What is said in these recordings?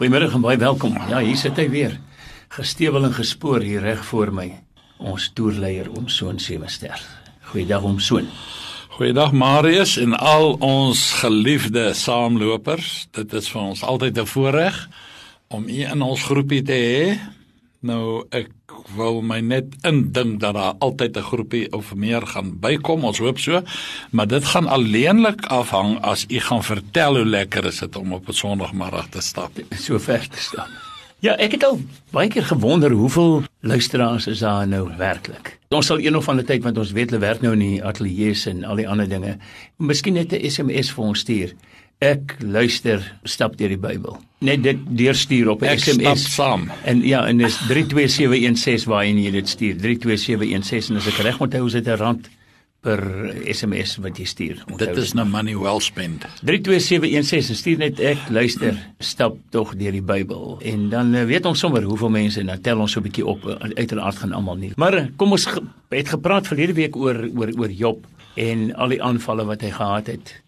Goeiemôre en baie welkom. Ja, hier sit hy weer. Gestewel en gespoor hier reg voor my. Ons toerleier om Soon Sewester. Goeiedag om Soon. Goeiedag Marius en al ons geliefde saamlopers. Dit is vir ons altyd 'n voorreg om u in ons groepie te hê. Nou ek wil my net indink dat daar altyd 'n groepie of meer gaan bykom. Ons hoop so. Maar dit gaan alleenlik afhang as u gaan vertel hoe lekker is dit om op 'n Sondagmiddag te stap. So ver te stap. Ja, ek het al baie keer gewonder hoeveel luisteraars is daar nou werklik. Ons sal een of ander tyd want ons weet hulle werk nou in die ateljee en al die ander dinge. Miskien net 'n SMS vir ons stuur. Ek luister stap deur die Bybel. Net dit deurstuur op SMS. Ek stap saam. En ja, en dis 32716 waar jy dit stuur. 32716 en as ek reg onthou is dit 'n rand per SMS wat jy stuur. Onthou dit is nou money well spent. 32716 stuur net ek luister stap tog deur die Bybel. En dan uh, weet ons sommer hoeveel mense en dan tel ons so 'n bietjie op. Uiteraard gaan almal nie. Maar uh, kom ons het gepraat verlede week oor oor oor Job en al die aanvalle wat hy gehad het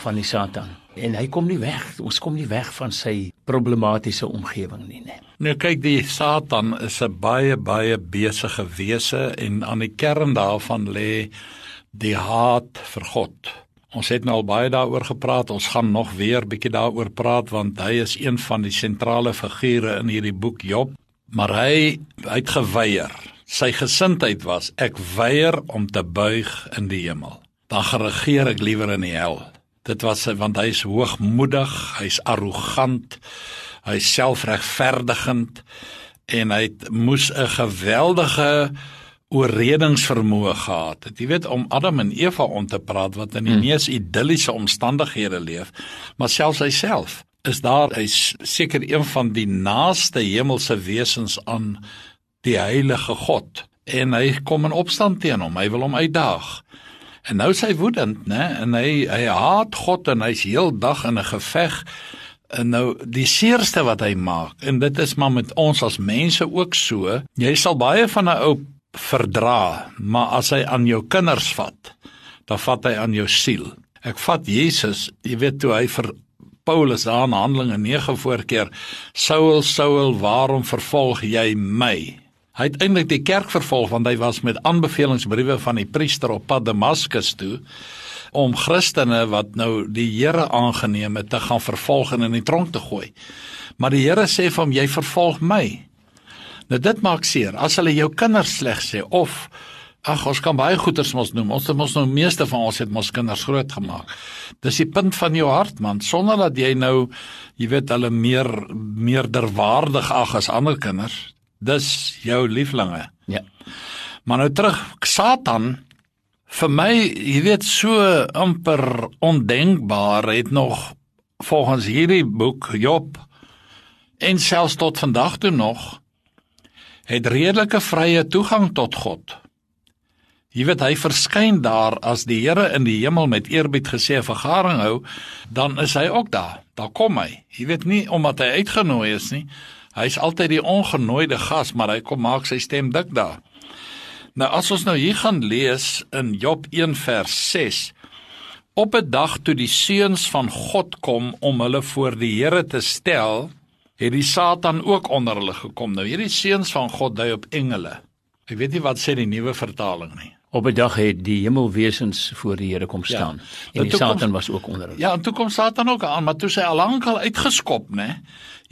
van die Satan en hy kom nie weg. Ons kom nie weg van sy problematiese omgewing nie, nee. Nou kyk, die Satan is 'n baie baie besige wese en aan die kern daarvan lê die haat vir God. Ons het nou al baie daaroor gepraat. Ons gaan nog weer bietjie daaroor praat want hy is een van die sentrale figure in hierdie boek Job, maar hy het geweier. Sy gesindheid was ek weier om te buig in die hemel. Dan geregeer ek liewer in die hel. Dit was want hy is hoogmoedig, hy's arrogant, hy's selfregverdigend en hy het, moes 'n geweldige oorredingsvermoë gehad het. Jy weet om Adam en Eva om te praat wat in die hmm. mees idilliese omstandighede leef, maar selfs hy self is daar hy's seker een van die naaste hemelse wesens aan die heilige God en hy kom in opstand teen hom. Hy wil hom uitdaag. En nou sy woedend, né? En hy hy haat God en hy's heeldag in 'n geveg. En nou die seerste wat hy maak en dit is maar met ons as mense ook so. Jy sal baie van 'n ou verdra, maar as hy aan jou kinders vat, dan vat hy aan jou siel. Ek vat Jesus, jy weet toe hy vir Paulus daar in Handelinge 9 voorkeer, Saul, Saul, waarom vervolg jy my? Hy het eintlik die kerk vervolg want hy was met aanbevelingsbriewe van die priester op pad Damaskus toe om Christene wat nou die Here aangeneem het te gaan vervolg en in die tronk te gooi. Maar die Here sê vir hom jy vervolg my. Nou dit maak seer as hulle jou kinders sleg sê of ag ons kan baie goeters mos noem. Ons het mos nou meeste van ons het mos kinders groot gemaak. Dis die punt van jou hart man sonder dat jy nou jy weet hulle meer meerderwaardig ag as ander kinders dis jou lieflinge. Ja. Maar nou terug Satan vir my, jy weet so amper ondenkbaar het nog volgens hierdie boek Job en selfs tot vandag toe nog het redelike vrye toegang tot God. Jy weet hy verskyn daar as die Here in die hemel met eerbied gesê vergaring hou, dan is hy ook daar. Daar kom hy. Jy weet nie omdat hy uitgenooi is nie, Hy's altyd die ongenooide gas, maar hy kom maak sy stem dik daar. Nou as ons nou hier gaan lees in Job 1 vers 6 Op 'n dag toe die seuns van God kom om hulle voor die Here te stel, het die Satan ook onder hulle gekom. Nou hierdie seuns van God dui op engele. Ek weet nie wat sê die nuwe vertaling nie. Op 'n dag het die hemelwesens voor die Here kom ja. staan ja, en die Satan was ook onder hulle. Ja, en toe kom Satan ook aan, maar toe sy al lank al uitgeskop, né?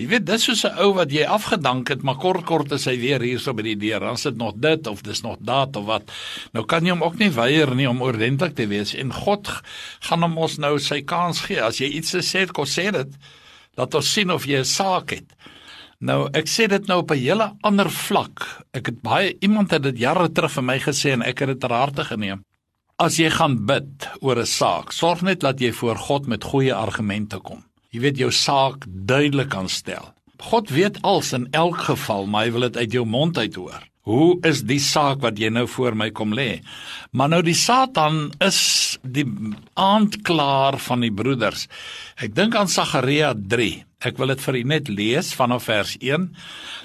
Jy weet, dis soos 'n ou wat jy afgedank het, maar kort kort is hy weer hierso by die deur. Dan sit nog dit of dis nog dat of wat. Nou kan jy hom ook nie weier nie om ordentlik te wees en God gaan hom ons nou sy kans gee. As jy iets sê, kom sê dit. Laat ons sien of jy 'n saak het. Nou, ek sê dit nou op 'n hele ander vlak. Ek het baie iemand het dit jare terug vir my gesê en ek het dit ter harte geneem. As jy gaan bid oor 'n saak, sorg net dat jy voor God met goeie argumente kom. Jy weet jou saak duidelik aanstel. God weet als in elk geval, maar hy wil dit uit jou mond uit hoor. Hoe is die saak wat jy nou voor my kom lê? Maar nou die Satan is die aandklaar van die broeders. Ek dink aan Sagaria 3. Ek wil dit vir u net lees vanaf vers 1.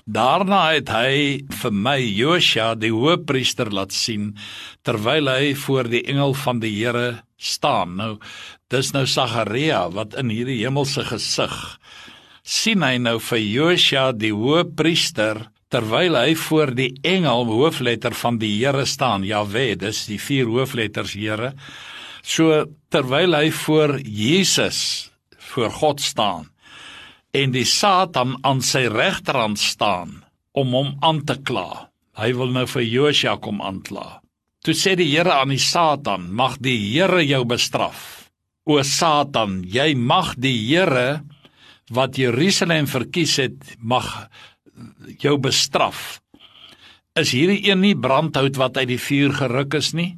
Daarna het hy vir my Josua die hoëpriester laat sien terwyl hy voor die engel van die Here staan. Nou dis nou Sagaria wat in hierdie hemelse gesig sien hy nou vir Josua die hoëpriester terwyl hy voor die engel hoofletter van die Here staan. Jahwe, dis die vier hoofletters Here. So terwyl hy voor Jesus voor God staan en die Satan aan sy regterhand staan om hom aan te kla. Hy wil nou vir Josua kom aankla. Toe sê die Here aan die Satan: "Mag die Here jou bestraf. O Satan, jy mag die Here wat Jerusalem verkies het, mag jou bestraf." Is hierdie een nie brandhout wat uit die vuur geruk is nie?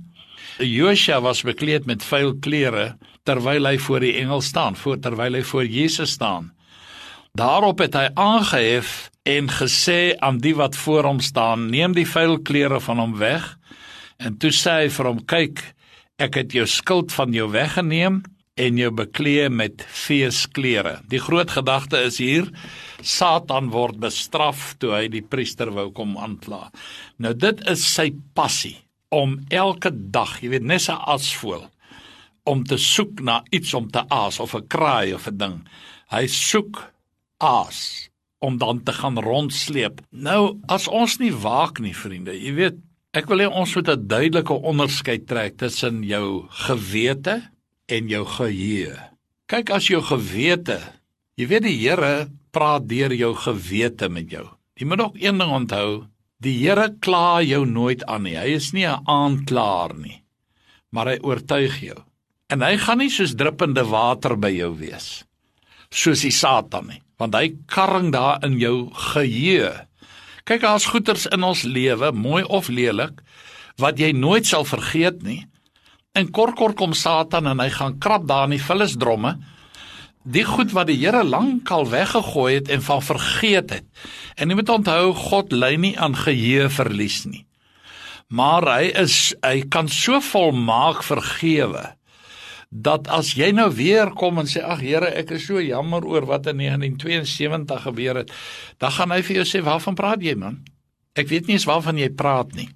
Josua was bekleed met vuil klere terwyl hy voor die engel staan, voor terwyl hy voor Jesus staan. Daarop het hy aangehef en gesê aan die wat voor hom staan: "Neem die vuil klere van hom weg." En toe sê hy vir hom: "Kyk, ek het jou skuld van jou weggeneem en jou bekleë met feesklere." Die groot gedagte is hier: Satan word bestraf toe hy die priester wou kom aankla. Nou dit is sy passie om elke dag, jy weet, net 'n asvoël om te soek na iets om te aas of 'n kraai of 'n ding. Hy soek aas om dan te gaan rondsleep. Nou, as ons nie waak nie, vriende, jy weet, ek wil hê ons moet 'n duidelike onderskeid trek tussen jou gewete en jou geheue. Kyk as jou gewete, jy weet die Here praat deur jou gewete met jou. Jy moet ook een ding onthou, die Here kla jou nooit aan nie. Hy is nie 'n aanklaer nie, maar hy oortuig jou. En hy gaan nie soos druppende water by jou wees soos die Satan nie want hy karring daar in jou geheue. Kyk, daar's goeters in ons lewe, mooi of lelik, wat jy nooit sal vergeet nie. En kort kort kom Satan en hy gaan krap daar in die vullisdromme. Die goed wat die Here lankal weggegooi het en van vergeet het. En jy moet onthou God lei nie aan geheue verlies nie. Maar hy is hy kan so volmaak vergewe dat as jy nou weer kom en sê ag Here, ek is so jammer oor wat in 1972 gebeur het, dan gaan hy vir jou sê waarvan praat jy man? Ek weet nie eens waarvan jy praat nie.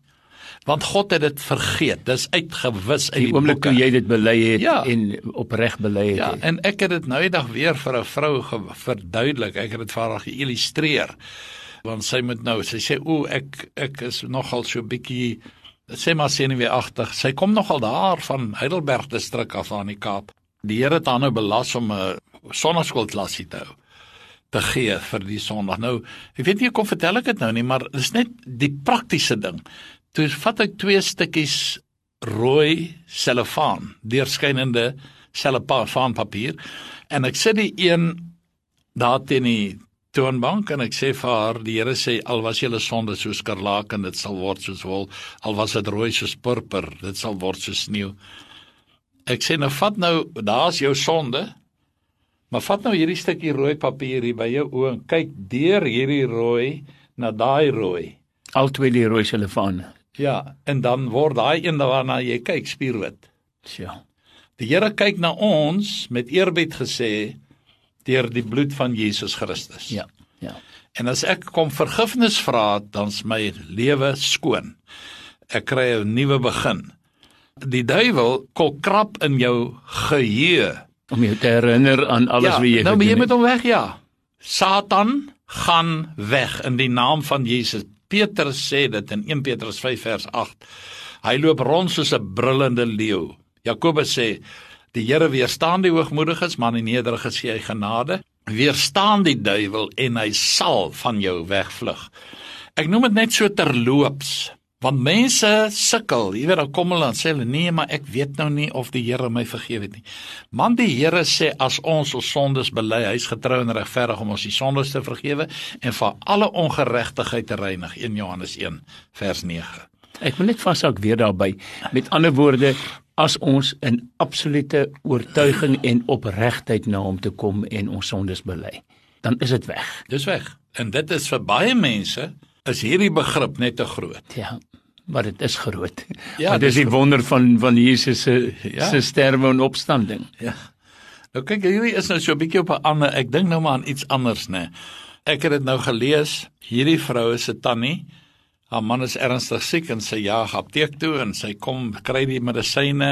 Want God het dit vergeet. Dis uitgewis uit die, die oomblik toe jy dit bely het ja. en opreg bely het. Ja, en ek het dit nou eendag weer vir 'n vrou verduidelik. Ek het dit vir haar geïllustreer. Want sy moet nou, sy sê o, ek ek is nogal so bietjie sê maar senuweeagtig. Sy kom nogal daar van Heidelberg distrik af aan die Kaap. Die Here het haar nou belas om 'n sonnaskoolklasie te hou te gee vir die Sondag. Nou, ek weet nie kom vertel ek dit nou nie, maar dis net die praktiese ding. Toe vat ek twee stukkies rooi selofaan, deurskynende selofaan papier en ek sit die een daar teen die toonbank en ek sê vir haar die Here sê al was julle sonde soos skarlaken dit sal word soos wol al was dit rooi soos purper dit sal word soos sneeu. Ek sê nou vat nou daar's jou sonde maar vat nou hierdie stukkie rooi papier hier by jou oë en kyk deur hierdie rooi na daai rooi. Al twee die rooi selefaan ja en dan word daai een waarna jy kyk spierwit ja die Here kyk na ons met eerbied gesê deur die bloed van Jesus Christus. Ja. Ja. En as ek kom vergifnis vra, dan's my lewe skoon. Ek kry 'n nuwe begin. Die duiwel kol krap in jou geheue om jou te herinner aan alles ja, wat jy nou, gedoen het. Nou jy moet hom weg, ja. Satan gaan weg in die naam van Jesus. Petrus sê dit in 1 Petrus 5 vers 8. Hy loop rond soos 'n brullende leeu. Jakobus sê Die Here weerstaan die hoogmoediges, maar die nederiges gee hy genade. Weerstaan die duiwel en hy sal van jou wegvlug. Ek noem dit net so terloops, want mense sukkel. Jy weet, dan kom hulle en sê hulle nee, maar ek weet nou nie of die Here my vergewe het nie. Man die Here sê as ons ons sondes bely, hy's getrou en regverdig om ons die sondes te vergewe en van alle ongeregtigheid te reinig. 1 Johannes 1 vers 9. Ek wil net vashou weer daarby. Met ander woorde, as ons in absolute oortuiging en opregtheid na hom toe kom en ons sondes bely, dan is dit weg. Dis weg. En dit is vir baie mense is hierdie begrip net te groot. Ja, maar dit is groot. Ja, dit is die wonder van van Jesus se ja. se sterwe en opstanding. Ja. Nou kyk, hierdie is nou so 'n bietjie op 'n ander, ek dink nou maar aan iets anders, nê. Ek het dit nou gelees. Hierdie vrou is 'n tannie haar man is ernstig siek en sy jaag apteek toe en sy kom kry die medisyne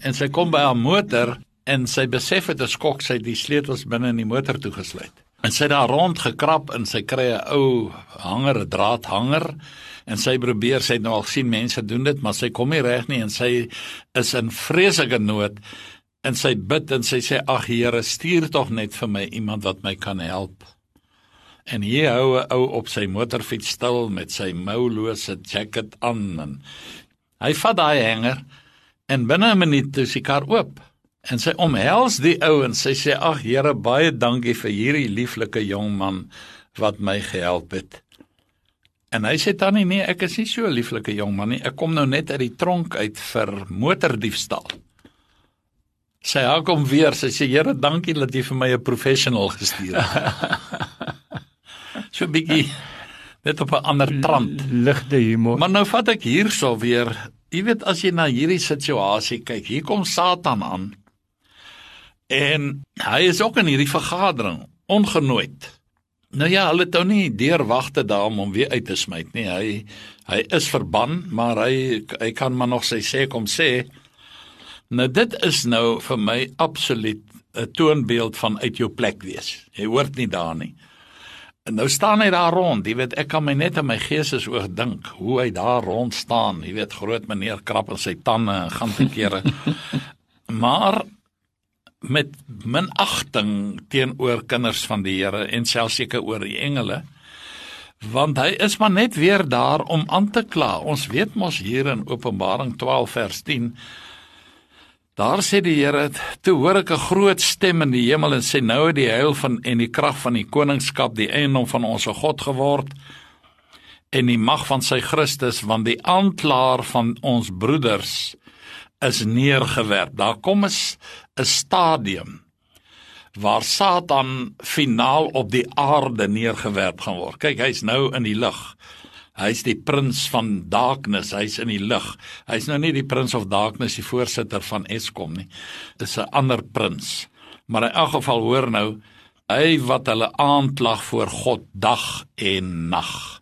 en sy kom by haar motor en sy besef dit is skok sy die sleutels binne in die motor toegesluit. En sy het daar rond gekrap en sy kry 'n ou hanger, 'n draadhanger en sy probeer sy het nou al sien mense doen dit, maar sy kom nie reg nie en sy is in vreeslike nood en sy bid en sy sê ag Here, stuur tog net vir my iemand wat my kan help. En hier hou 'n ou op sy motorfiets stil met sy moulose jacket aan en hy vat daai hanger en binne 'n minuut is die kar oop. En sy omhels die ou en sy sê ag Here baie dankie vir hierdie lieflike jong man wat my gehelp het. En hy sê tannie nee, ek is nie so 'n lieflike jong man nie. Ek kom nou net uit die tronk uit vir motordiefstal. Sy hou kom weer. Sy sê Here, dankie dat jy vir my 'n professional gestuur het. so bietjie net op 'n ander trant. Ligte humor. Maar nou vat ek hierso weer. Jy weet as jy na hierdie situasie kyk, hier kom Satan aan. En hy is ook in hierdie vergadering ongenooi. Nou ja, hulle het nou nie deurwagte daar om hom weer uit te smyt nie. Hy hy is verban, maar hy hy kan maar nog sy sê kom sê. Nou dit is nou vir my absoluut 'n toonbeeld van uit jou plek wees. Jy hoort nie daar nie. En nou staan hy daar rond. Jy weet, ek kan my net in my gees oog dink hoe hy daar rond staan. Jy weet, groot meneer krap in sy tande en gaan te kere. maar met minagting teenoor kinders van die Here en selfs seker oor die engele want hy is maar net weer daar om aan te kla. Ons weet mos hier in Openbaring 12 vers 10 Daar sê die Here, toe hoor ek 'n groot stem in die hemel en sê nou het die heil van en die krag van die koningskap die eiendom van ons God geword en die mag van sy Christus want die aanklaer van ons broeders is neergewerp. Daar kom 'n stadium waar Satan finaal op die aarde neergewerp gaan word. Kyk, hy's nou in die lug. Hy's die prins van darkness, hy's in die lig. Hy's nou nie die prince of darkness, die voorsitter van Eskom nie. Dis 'n ander prins. Maar in elk geval hoor nou, hy wat hulle aanklag voor God dag en nag.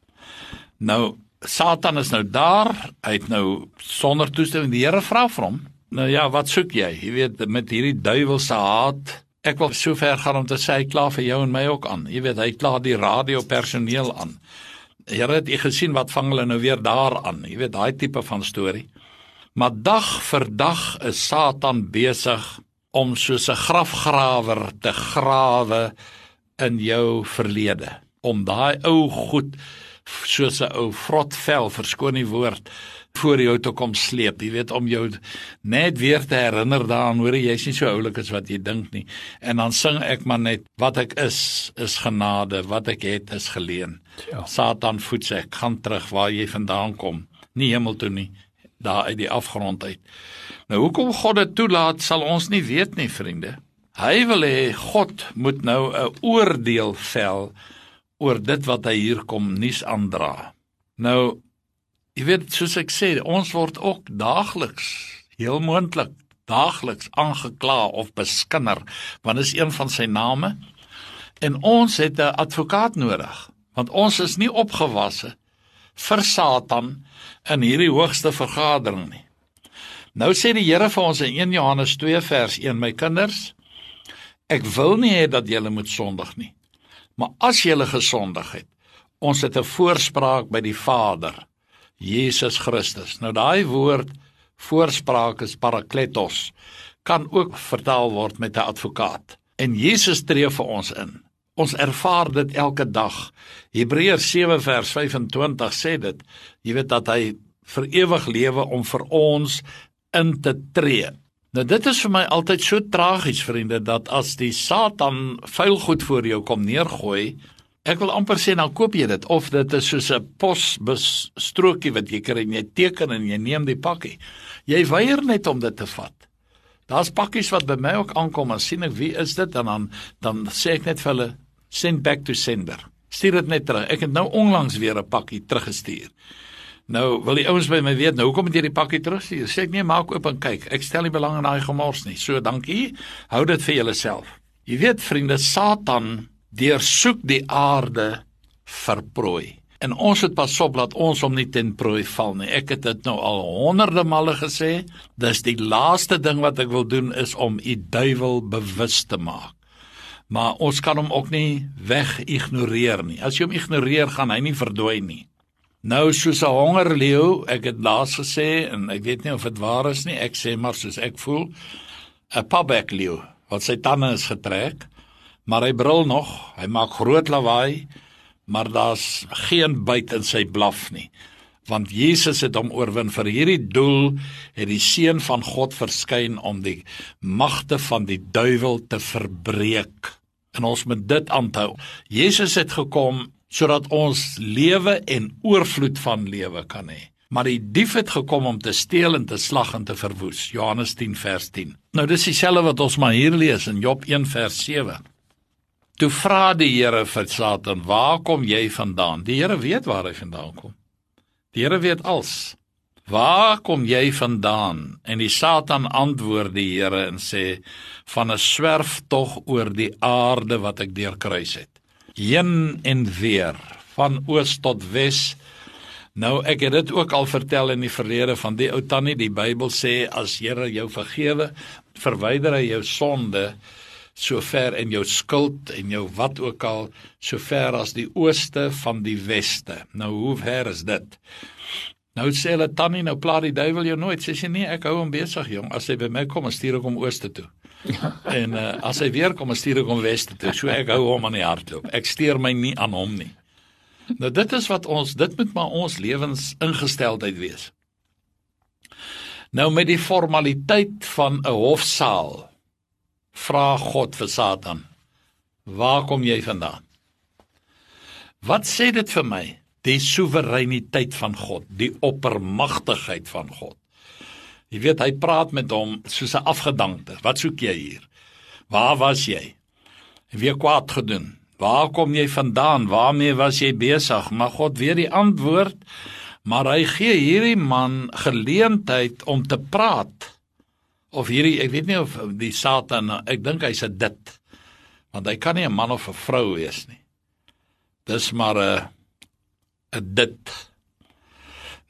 Nou Satan is nou daar, hy het nou sonder toestemming die Here vra vir hom. Nou ja, wat soek jy? Jy weet met hierdie duiwelse haat. Ek wil so ver gaan om te sê hy kla vir jou en my ook aan. Jy weet hy kla die radiopersoneel aan. Here het jy gesien wat vang hulle nou weer daaraan? Jy weet daai tipe van storie. Maar dag vir dag is Satan besig om soos 'n grafgrawer te grawe in jou verlede om daai ou goed soos 'n ou vrotvel verskoon die woord voor jou toe kom sleep. Jy weet om jou net weer te herinner daaraan hoor jy's nie so oulik as wat jy dink nie. En dan sing ek maar net wat ek is is genade, wat ek het is geleen. Ja. Satan voet sê ek gaan terug waar jy vandaan kom, nie hemel toe nie, daar uit die afgrond uit. Nou hoekom God dit toelaat sal ons nie weet nie, vriende. Hy wil hê God moet nou 'n oordeel vel oor dit wat hy hier kom nuus aandra. Nou jy weet soos ek sê, ons word ook daagliks heel moontlik daagliks aangekla of beskinder want is een van sy name en ons het 'n advokaat nodig want ons is nie opgewasse vir Satan in hierdie hoogste vergadering nie. Nou sê die Here vir ons in 1 Johannes 2 vers 1 my kinders ek wil nie hê dat julle moet sondig nie. Maar as jy gesondig het, ons het 'n voorspraak by die Vader, Jesus Christus. Nou daai woord voorspraak is parakletos kan ook vertaal word met 'n advokaat. En Jesus tree vir ons in. Ons ervaar dit elke dag. Hebreërs 7 vers 25 sê dit. Jy weet dat hy vir ewig lewe om vir ons in te tree. Nou dit is vir my altyd so tragies vriende dat as die Satan vuil goed voor jou kom neergooi, ek wil amper sê dan koop jy dit of dit is soos 'n posbestrokie wat jy kry en jy teken en jy neem die pakkie. Jy weier net om dit te vat. Daar's pakkies wat by my ook aankom en sien ek wie is dit en dan dan sê ek net vir hulle send back to sender. Stuur dit net terug. Ek het nou onlangs weer 'n pakkie teruggestuur. Nou wil die ouens by my weet, nou hoekom het jy die pakkie terugstuur? Sê ek nee, maak oop en kyk. Ek stel nie belang in daai gemors nie. So, dankie. Hou dit vir julleself. Jy weet vriende, Satan deursoek die aarde vir prooi. En ons het pas op dat ons hom nie ten prooi val nie. Ek het dit nou al honderde male gesê. Dis die laaste ding wat ek wil doen is om u duiwel bewus te maak. Maar ons kan hom ook nie weg ignoreer nie. As jy hom ignoreer, gaan hy nie verdwyn nie. Nou soos 'n hongerleeu, ek het laas gesê en ek weet nie of dit waar is nie, ek sê maar soos ek voel, 'n pabek leeu wat sy tande is getrek, maar hy brul nog, hy maak groot lawaai, maar daar's geen byt in sy blaf nie want Jesus het hom oorwin. Vir hierdie doel het die seun van God verskyn om die magte van die duiwel te verbreek. En ons moet dit aanhou. Jesus het gekom sodat ons lewe en oorvloed van lewe kan hê maar die dief het gekom om te steel en te slag en te verwoes Johannes 10 vers 10 nou dis dieselfde wat ons maar hier lees in Job 1 vers 7 Toe vra die Here vir Satan, "Waar kom jy vandaan?" Die Here weet waar hy vandaan kom. Die Here weet als. Waar kom jy vandaan? En die Satan antwoord die Here en sê van 'n swerf tog oor die aarde wat ek deurkruis het. Heen en weer van oos tot wes. Nou ek het dit ook al vertel in die verlede van die ou tannie die Bybel sê as Here jou vergewe, verwyder hy jou sonde so ver en jou skuld en jou wat ook al so ver as die ooste van die weste. Nou hoe ver is dit? Nou sê hulle tannie nou pla die duiwel jou nooit. Sê sy nee, ek hou hom besig jong. As hy by my kom, stuur ek hom ooste toe. Ja. En uh, as hy weer kom, stuur ek hom weste toe. So ek hou hom aan die hardloop. Ek steur my nie aan hom nie. Nou dit is wat ons dit moet maar ons lewens ingesteldheid wees. Nou met die formaliteit van 'n hofsaal vra God vir Satan: "Waar kom jy vandaan?" Wat sê dit vir my? Die soewereiniteit van God, die oppermagtigheid van God. Jy weet hy praat met hom soos 'n afgedankte. Wat soek jy hier? Waar was jy? Wie kwaad gedoen? Waar kom jy vandaan? Waarmee was jy besig? Maar God weet die antwoord, maar hy gee hierdie man geleentheid om te praat of hierdie ek weet nie of die Satan ek dink hy's 'n dit want hy kan nie 'n man of 'n vrou wees nie. Dis maar 'n 'n dit.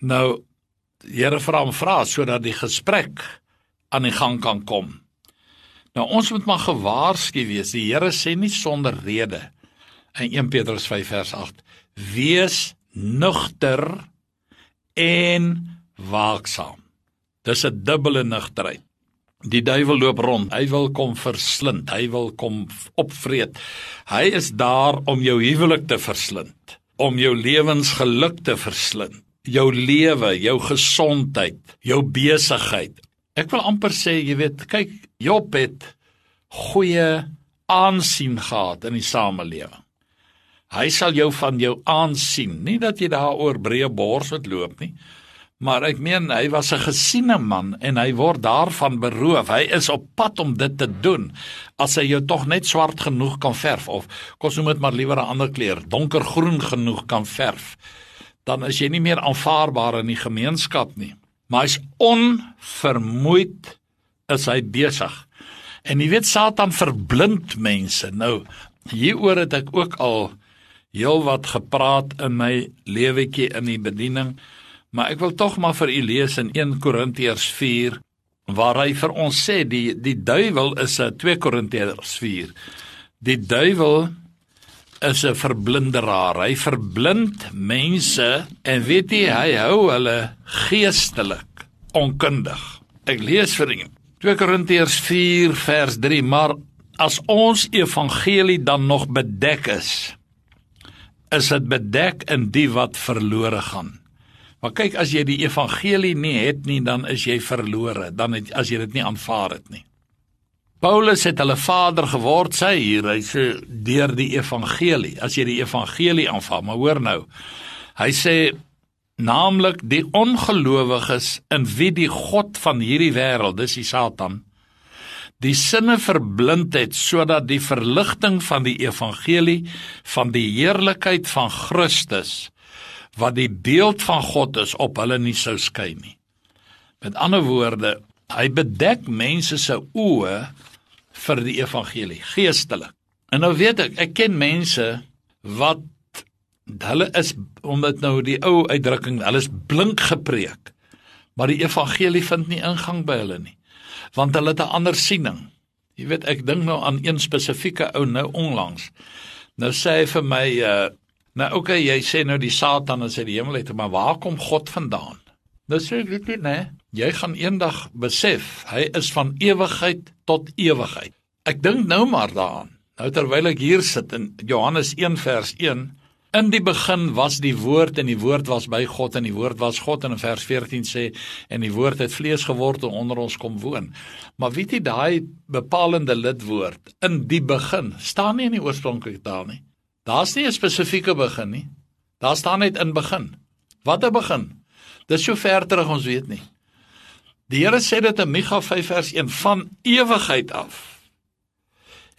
Nou Here vra hom vra sodat die gesprek aan die gang kan kom. Nou ons moet maar gewaarsku wees. Die Here sê nie sonder rede in 1 Petrus 5 vers 8: Wees nugter en waaksaam. Dis 'n dubbele nugterheid. Die duiwel loop rond. Hy wil kom verslind. Hy wil kom opvreet. Hy is daar om jou huwelik te verslind, om jou lewensgeluk te verslind, jou lewe, jou gesondheid, jou besigheid. Ek wil amper sê, jy weet, kyk, Job het goeie aansien gehad in die samelewing. Hy sal jou van jou aansien, nie dat jy daaroor breë bors moet loop nie, Maar ek meen hy was 'n gesiene man en hy word daarvan beroof. Hy is op pad om dit te doen. As hy jou tog net swart genoeg kan verf of kos noem dit maar liewer 'n ander kleur, donkergroen genoeg kan verf, dan is jy nie meer aanvaarbaar in die gemeenskap nie. Maar hy's onvermoeid is hy besig. En jy weet Satan verblind mense. Nou hieroor het ek ook al heelwat gepraat in my lewetjie in die bediening. Maar ek wil tog maar vir u lees in 1 Korintiërs 4 waar hy vir ons sê die die duiwel is 'n 2 Korintiërs 4. Die duiwel is 'n verblinderaar. Hy verblind mense en weet jy hy hou hulle geestelik onkundig. Ek lees vir u 2 Korintiërs 4 vers 3 maar as ons evangelie dan nog bedek is is dit bedek in die wat verlore gaan. Maar kyk as jy die evangelie nie het nie, dan is jy verlore, dan het, as jy dit nie aanvaar het nie. Paulus het hulle vader geword, sê hier, hy sê deur die evangelie. As jy die evangelie aanvaar, maar hoor nou. Hy sê naamlik die ongelowiges in wie die god van hierdie wêreld, dis die Satan, die sinne verblind het sodat die verligting van die evangelie van die heerlikheid van Christus wat die beeld van God is op hulle nie sou skyn nie. Met ander woorde, hy bedek mense se oë vir die evangelie geestelik. En nou weet ek, ek ken mense wat hulle is omdat nou die ou uitdrukking, hulle is blink gepreek. Maar die evangelie vind nie ingang by hulle nie. Want hulle het 'n ander siening. Jy weet ek dink nou aan een spesifieke ou nou onlangs. Nou sê hy vir my uh nou okay, jy sê nou die Satan is uit die hemel uit, maar waar kom God vandaan? Nou sê ek dit nie, nee. Jy gaan eendag besef hy is van ewigheid tot ewigheid. Ek dink nou maar daaraan. Nou terwyl ek hier sit in Johannes 1 vers 1 In die begin was die woord en die woord was by God en die woord was God en in vers 14 sê en die woord het vlees geword en onder ons kom woon. Maar weet jy daai bepalende lidwoord in die begin staan nie in die oorspronklike taal nie. Daar's nie 'n spesifieke begin nie. Daar staan net in begin. Wat 'n begin? Dis so ver terug ons weet nie. Die Here sê dit in Micha 5 vers 1 van ewigheid af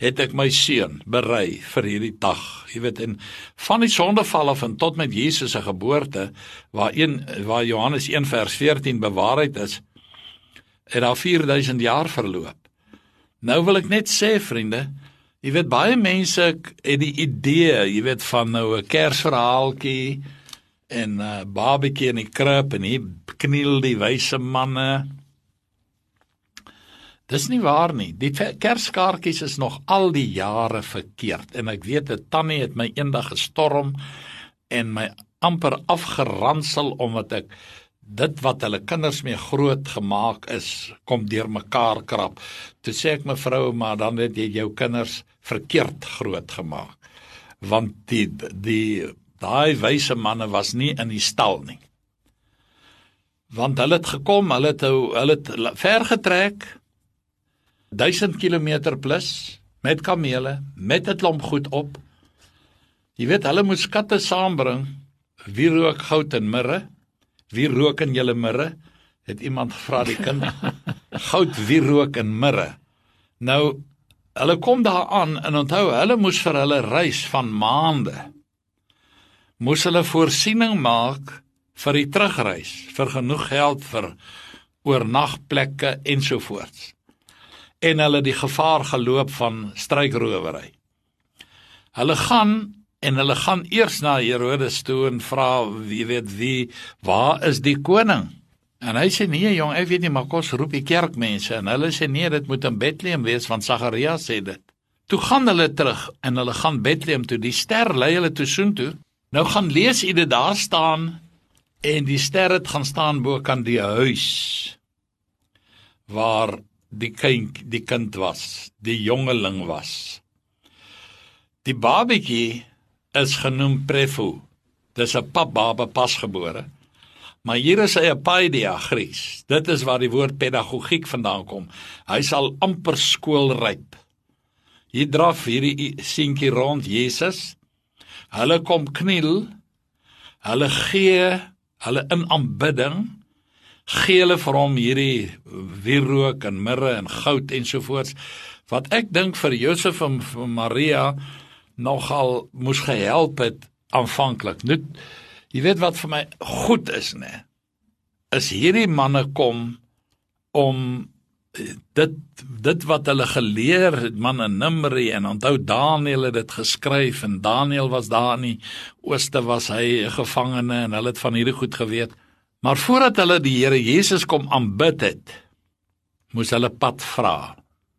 het ek my seun berei vir hierdie dag. Jy weet en van die sondeval af en tot met Jesus se geboorte waar een waar Johannes 1 vers 14 bewaarheid is, het daar 4000 jaar verloop. Nou wil ek net sê vriende, jy weet baie mense het die idee, jy weet van nou 'n Kersverhaaltjie en 'n uh, babatjie in die krib en hier kniel die wyse manne Dis nie waar nie. Die kerskaartjies is nog al die jare verkeerd en ek weet 'n tannie het my eendag gestorm en my amper afgeransel omdat ek dit wat hulle kinders mee groot gemaak is kom deurmekaar krap. Toe sê ek mevrou, maar dan het jy jou kinders verkeerd groot gemaak. Want die die daai wyse manne was nie in die stal nie. Want hulle het gekom, hulle het hulle het ver getrek 1000 km plus met kamele, met 'n klomp goed op. Jy weet, hulle moes skatte saambring. Wie rook goud en mirre? Wie rook in julle mirre? Het iemand gevra die kind. goud, wie rook in mirre? Nou, hulle kom daar aan en onthou, hulle moes vir hulle reis van maande moes hulle voorsiening maak vir die terugreis, vir genoeg geld vir oornagplekke ensovoorts en hulle die gevaar geloop van strykrowery. Hulle gaan en hulle gaan eers na Herodes toe en vra wie weet wie waar is die koning? En hy sê nee jong, ek weet nie maar kos roep die kerkmense en hulle sê nee, dit moet in Bethlehem wees want Sagaria sê dit. Toe gaan hulle terug en hulle gaan Bethlehem toe. Die ster lei hulle toe soontoe. Nou gaan lees u dit daar staan en die ster het gaan staan bo kan die huis waar die kind die kind was, die jongeling was. Die babatjie is genoem Prefo. Dis 'n papbaba pasgebore. Maar hier is hy 'n paidia Grieks. Dit is waar die woord pedagogiek vandaan kom. Hy sal amper skoolryp. Hier draf hierdie seentjie rond Jesus. Hulle kom kniel. Hulle gee hulle in aanbidding gee hulle vir hom hierdie wierook en mirre en goud ensovoorts wat ek dink vir Josef en vir Maria nogal moes gehelp het aanvanklik. Net jy weet wat vir my goed is nê. Is hierdie manne kom om eh, dit dit wat hulle geleer het man in Nimri en onthou Daniël het dit geskryf en Daniël was daar in die ooste was hy 'n gevangene en hulle het van hierdie goed geweet. Maar voordat hulle die Here Jesus kom aanbid het, moes hulle pad vra.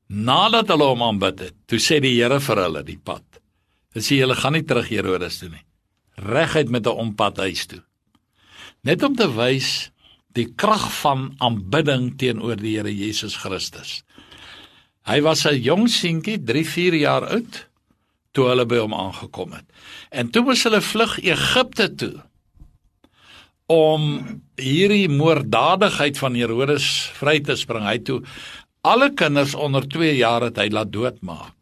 Nadat hulle hom aanbid het, toe sê die Here vir hulle die pad. Hulle sê julle gaan nie terug Herodes toe nie. Reguit met 'n ompad huis toe. Net om te wys die krag van aanbidding teenoor die Here Jesus Christus. Hy was 'n jong seentjie, 3-4 jaar oud toe hulle by hom aangekom het. En toe moes hulle vlug Egipte toe om hierdie moorddadigheid van Herodes vry te spring. Hy toe alle kinders onder 2 jaar het hy laat doodmaak.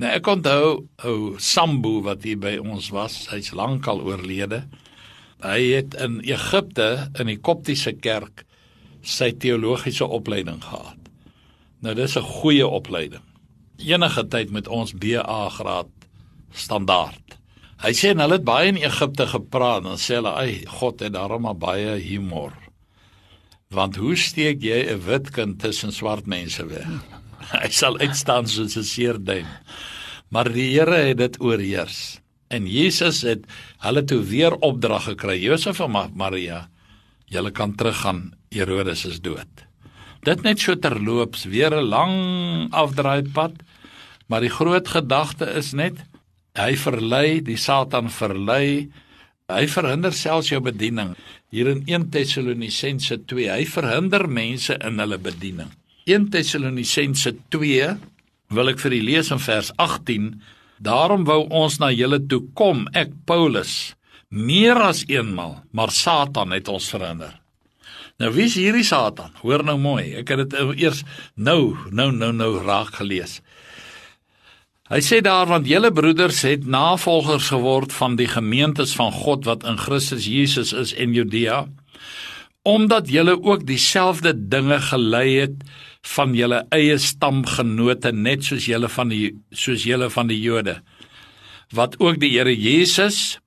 Nou ek onthou ou Sambo wat hier by ons was, hy's lankal oorlede. Hy het in Egipte in die Koptiese kerk sy teologiese opleiding gehad. Nou dis 'n goeie opleiding. Enige tyd met ons BA graad standaard. Hy sê en hulle het baie in Egipte gepraat en sê hulle, "Ag, God het daar maar baie humor." Want hoe steek jy 'n wit kind tussen swart mense weg? Hy sal uitstaan soos 'n seerduim. Maar die Here het dit oorheers. En Jesus het hulle toe weer opdrag gekry. Josef en Maria, julle kan teruggaan. Herodes is dood. Dit net so terloops weer 'n lang afdraaipad, maar die groot gedagte is net hy verlei, die Satan verlei, hy verhinder selfs jou bediening. Hier in 1 Tessalonisense 2, hy verhinder mense in hulle bediening. 1 Tessalonisense 2 wil ek vir u lees in vers 18. Daarom wou ons na julle toe kom, ek Paulus, meer as eenmal, maar Satan het ons verhinder. Nou wie is hierdie Satan? Hoor nou mooi. Ek het dit eers nou, nou, nou, nou raak gelees. Hy sê daar want julle broeders het navolgers geword van die gemeentes van God wat in Christus Jesus is en Judea, omdat julle ook dieselfde dinge gelei het van julle eie stamgenote net soos julle van die soos julle van die Jode wat ook die Here Jesus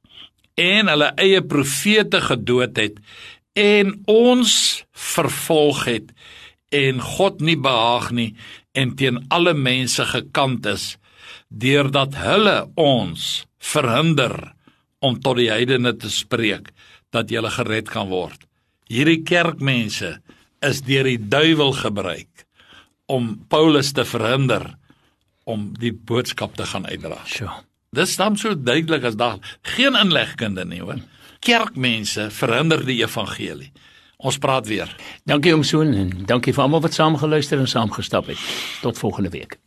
en hulle eie profete gedood het en ons vervolg het en God nie behaag nie en teen alle mense gekant is deurdat hulle ons verhinder om tot die heidene te spreek dat jy gered kan word. Hierdie kerkmense is deur die duiwel gebruik om Paulus te verhinder om die boodskap te gaan uitdra. Sjoe. Dis stam so duidelik as dag. Geen inlegkunde nie, hoor. Kerkmense verhinder die evangelie. Ons praat weer. Dankie om so en dankie vir almal wat saam geluister en saam gestap het. Tot volgende week.